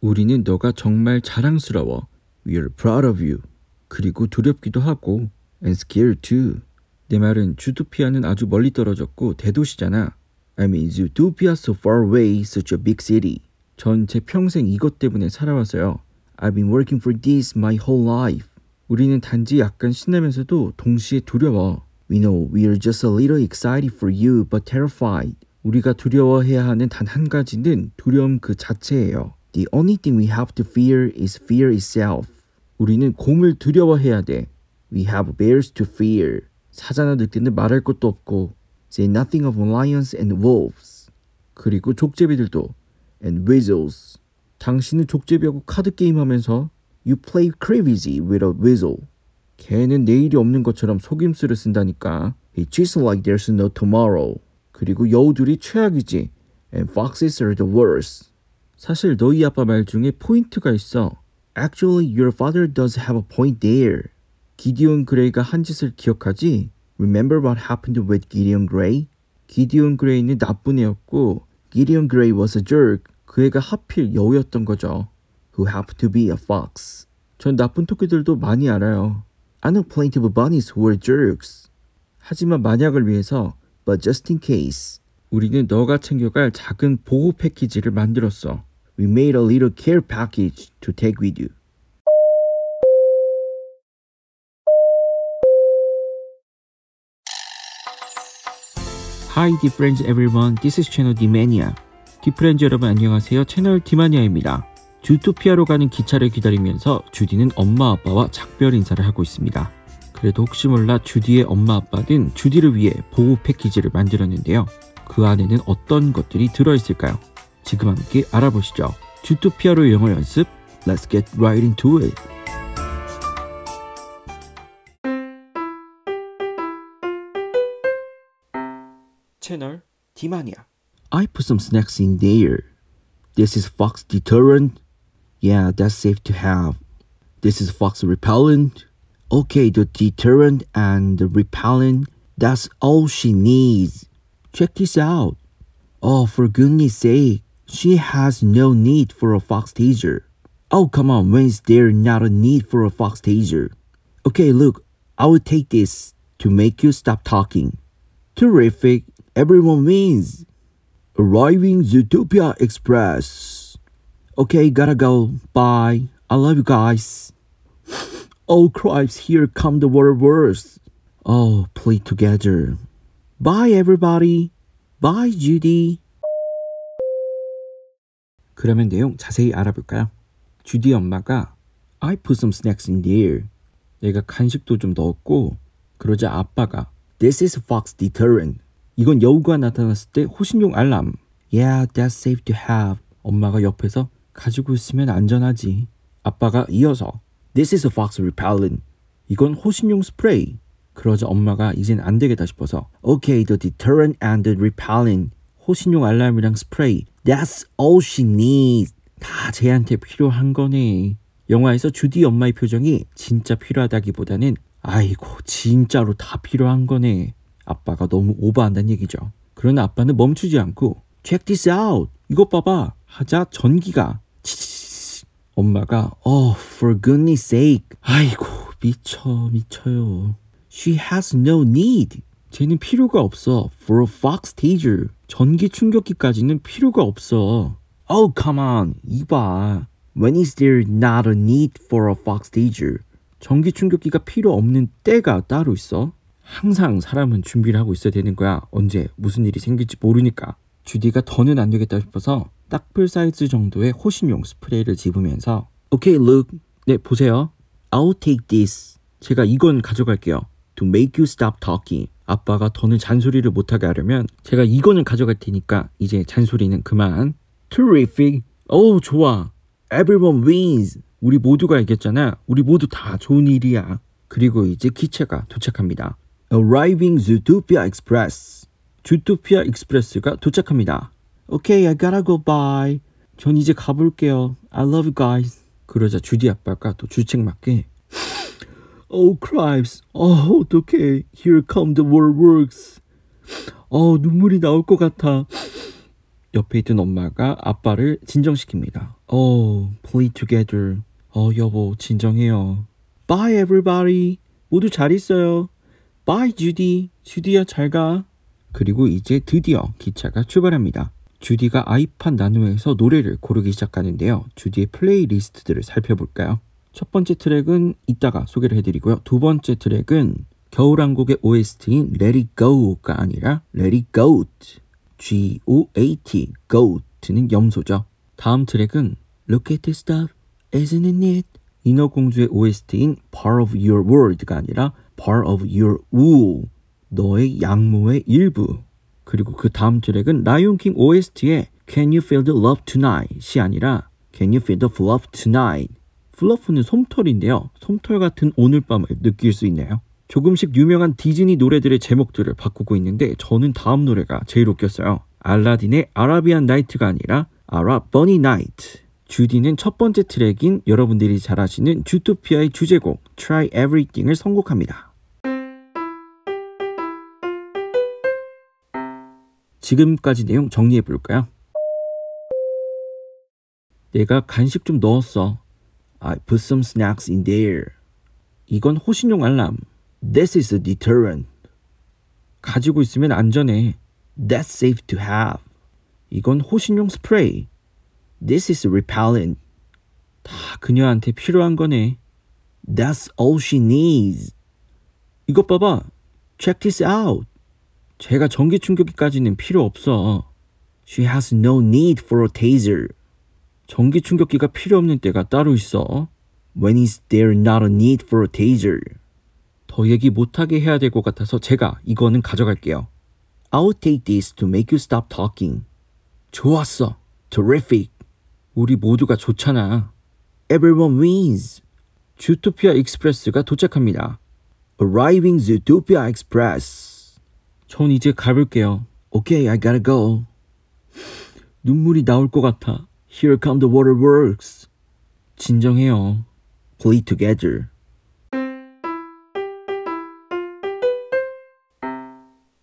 우리는 너가 정말 자랑스러워. We're proud of you. 그리고 두렵기도 하고 and scared too. 내 말은 주토피아는 아주 멀리 떨어졌고 대도시잖아. I mean Zootopia so far away, such a big city. 전 제 평생 이것 때문에 살아왔어요. I've been working for this my whole life. 우리는 단지 약간 신나면서도 동시에 두려워. We know we're just a little excited for you but terrified. 우리가 두려워해야 하는 단 한 가지는 두려움 그 자체예요. The only thing we have to fear is fear itself. 우리는 곰을 두려워해야 돼. We have bears to fear. 사자나 늑대는 말할 것도 없고 say nothing of lions and wolves. 그리고 족제비들도 and weasels. 당신은 족제비하고 카드 게임 하면서 you play crazy with a weasel. 걔는 내일이 없는 것처럼 속임수를 쓴다니까. It cheats like there's no tomorrow. 그리고 여우들이 최악이지. And foxes are the worst. 사실 너희 아빠 말 중에 포인트가 있어. Actually, your father does have a point there. 기디온 그레이가 한 짓을 기억하지? Remember what happened with Gideon Gray? 기디온 그레이는 나쁜 애였고 Gideon Gray was a jerk. 그 애가 하필 여우였던 거죠. Who happened to be a fox. 전 나쁜 토끼들도 많이 알아요. I know plenty of bunnies who are jerks. 하지만 만약을 위해서 but just in case 우리는 너가 챙겨갈 작은 보호 패키지를 만들었어. We made a little care package to take with you. Hi, dear friends everyone. This 여러분 안녕하세요. 채널 디마니아입니다. 주토피아로 가는 기차를 기다리면서 주디는 엄마 아빠와 작별 인사를 하고 있습니다. 그래도 혹시 몰라 주디의 엄마 아빠는 주디를 위해 보호 패키지를 만들었는데요. 그 안에는 어떤 것들이 들어있을까요? 지금 함께 알아보시죠. 주토피아로 영어 연습 Let's get right into it. 채널 디마니아 I put some snacks in there. This is fox deterrent. Yeah, that's safe to have. This is fox repellent. Okay, the deterrent and the repellent, that's all she needs. Check this out. Oh, for goodness sake, she has no need for a fox taser. Oh, come on, when is there not a need for a fox taser? Okay, look, I will take this to make you stop talking. Terrific, everyone wins. Arriving Zootopia Express. Okay, gotta go. Bye. I love you guys. Oh, cripes, here come the waterworks. Oh, play together. Bye, everybody. Bye, Judy. 그러면 내용 자세히 알아볼까요? 주디 엄마가 I put some snacks in there. 내가 간식도 좀 넣었고 그러자 아빠가 This is fox deterrent. 이건 여우가 나타났을 때 호신용 알람. Yeah, that's safe to have. 엄마가 옆에서 가지고 있으면 안전하지. 아빠가 이어서 This is a fox repellent. 이건 호신용 스프레이. 그러자 엄마가 이젠 안 되겠다 싶어서 Okay, the deterrent and the repellent. 호신용 알람이랑 스프레이. That's all she needs. 다 쟤한테 필요한 거네. 영화에서 주디 엄마의 표정이 진짜 필요하다기보다는 아이고 진짜로 다 필요한 거네. 아빠가 너무 오버한다는 얘기죠. 그러나 아빠는 멈추지 않고 Check this out. 이것 봐봐. 하자 전기가 치치치. 엄마가 Oh, for goodness sake. 아이고 미쳐 미쳐요. She has no need. 쟤는 필요가 없어. For a fox taser. 전기 충격기까지는 필요가 없어. Oh, come on. 이봐. When is there not a need for a fox taser? 전기 충격기가 필요 없는 때가 따로 있어? 항상 사람은 준비를 하고 있어야 되는 거야. 언제 무슨 일이 생길지 모르니까. 주디가 더는 안 되겠다 싶어서 딱풀 사이즈 정도의 호신용 스프레이를 집으면서 Okay, look. 네, 보세요. I'll take this. 제가 이건 가져갈게요. To make you stop talking. 아빠가 더는 잔소리를 못하게 하려면 제가 이거는 가져갈 테니까 이제 잔소리는 그만. Terrific. 오, 좋아. Everyone wins. 우리 모두가 이겼잖아. 우리 모두 다 좋은 일이야. 그리고 이제 기차가 도착합니다. Arriving Zootopia Express. 주토피아 Express가 도착합니다. Okay, I gotta go bye. 전 이제 가볼게요. I love you guys. 그러자 주디 아빠가 또 주책 맞게 Oh, cripes. 어, 어떡해. Here come the waterworks. 어, 눈물이 나올 것 같아. 옆에 있던 엄마가 아빠를 진정시킵니다. Oh, play together. 어, 여보, 진정해요. Bye, everybody. 모두 잘 있어요. Bye, 주디. 주디야, 잘 가. 그리고 이제 드디어 기차가 출발합니다. 주디가 아이팟 나노에서 노래를 고르기 시작하는데요. 주디의 플레이리스트들을 살펴볼까요? 첫 번째 트랙은 이따가 소개를 해드리고요. 두 번째 트랙은 겨울왕국의 OST인 Let It Go가 아니라 Let It Goat. G-O-A-T, Goat는 염소죠. 다음 트랙은 Look at this stuff, isn't it neat? 인어공주의 OST인 Part of Your World가 아니라 Part of Your Wool, 너의 양모의 일부. 그리고 그 다음 트랙은 라이온킹 OST의 Can You Feel the Love Tonight이 아니라 Can You Feel the Fluff Tonight. 플러프는 솜털인데요. 솜털 같은 오늘 밤을 느낄 수 있네요. 조금씩 유명한 디즈니 노래들의 제목들을 바꾸고 있는데 저는 다음 노래가 제일 웃겼어요. 알라딘의 아라비안 나이트가 아니라 아라 버니 나이트. 주디는 첫 번째 트랙인 여러분들이 잘 아시는 주토피아의 주제곡 Try Everything을 선곡합니다. 지금까지 내용 정리해 볼까요? 내가 간식 좀 넣었어. I put some snacks in there. 이건 호신용 알람. This is a deterrent. 가지고 있으면 안전해. That's safe to have. 이건 호신용 스프레이. This is repellent. 다 그녀한테 필요한 거네. That's all she needs. 이것 봐봐. Check this out. 제가 전기 충격기까지는 필요 없어. She has no need for a taser. 전기 충격기가 필요 없는 때가 따로 있어. When is there not a need for a taser? 더 얘기 못하게 해야 될 것 같아서 제가 이거는 가져갈게요. I'll take this to make you stop talking. 좋았어. Terrific. 우리 모두가 좋잖아. Everyone wins. 주토피아 익스프레스가 도착합니다. Arriving Zootopia Express. 전 이제 가볼게요. Okay, I gotta go. 눈물이 나올 것 같아. Here come the waterworks. 진정해요. Play together.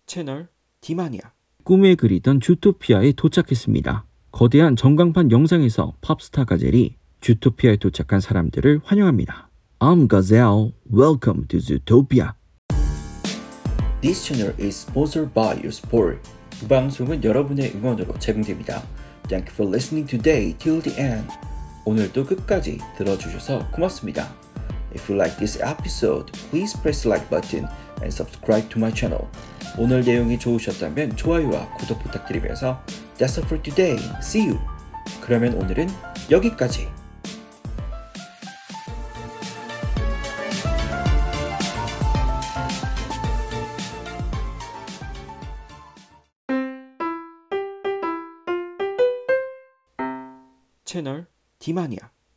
채널 디마니아 꿈에 그리던 주토피아에 도착했습니다. 거대한 전광판 영상에서 팝스타 가젤이 주토피아에 도착한 사람들을 환영합니다. I'm Gazelle. Welcome to Zootopia. This channel is sponsored by your support. 이 방송은 여러분의 응원으로 제공됩니다. Thank you for listening today till the end. 오늘도 끝까지 들어주셔서 고맙습니다. If you like this episode, please press like button and subscribe to my channel. 오늘 내용이 좋으셨다면 좋아요와 구독 부탁드리면서 That's all for today. See you. 그러면 오늘은 여기까지. 채널 디마니아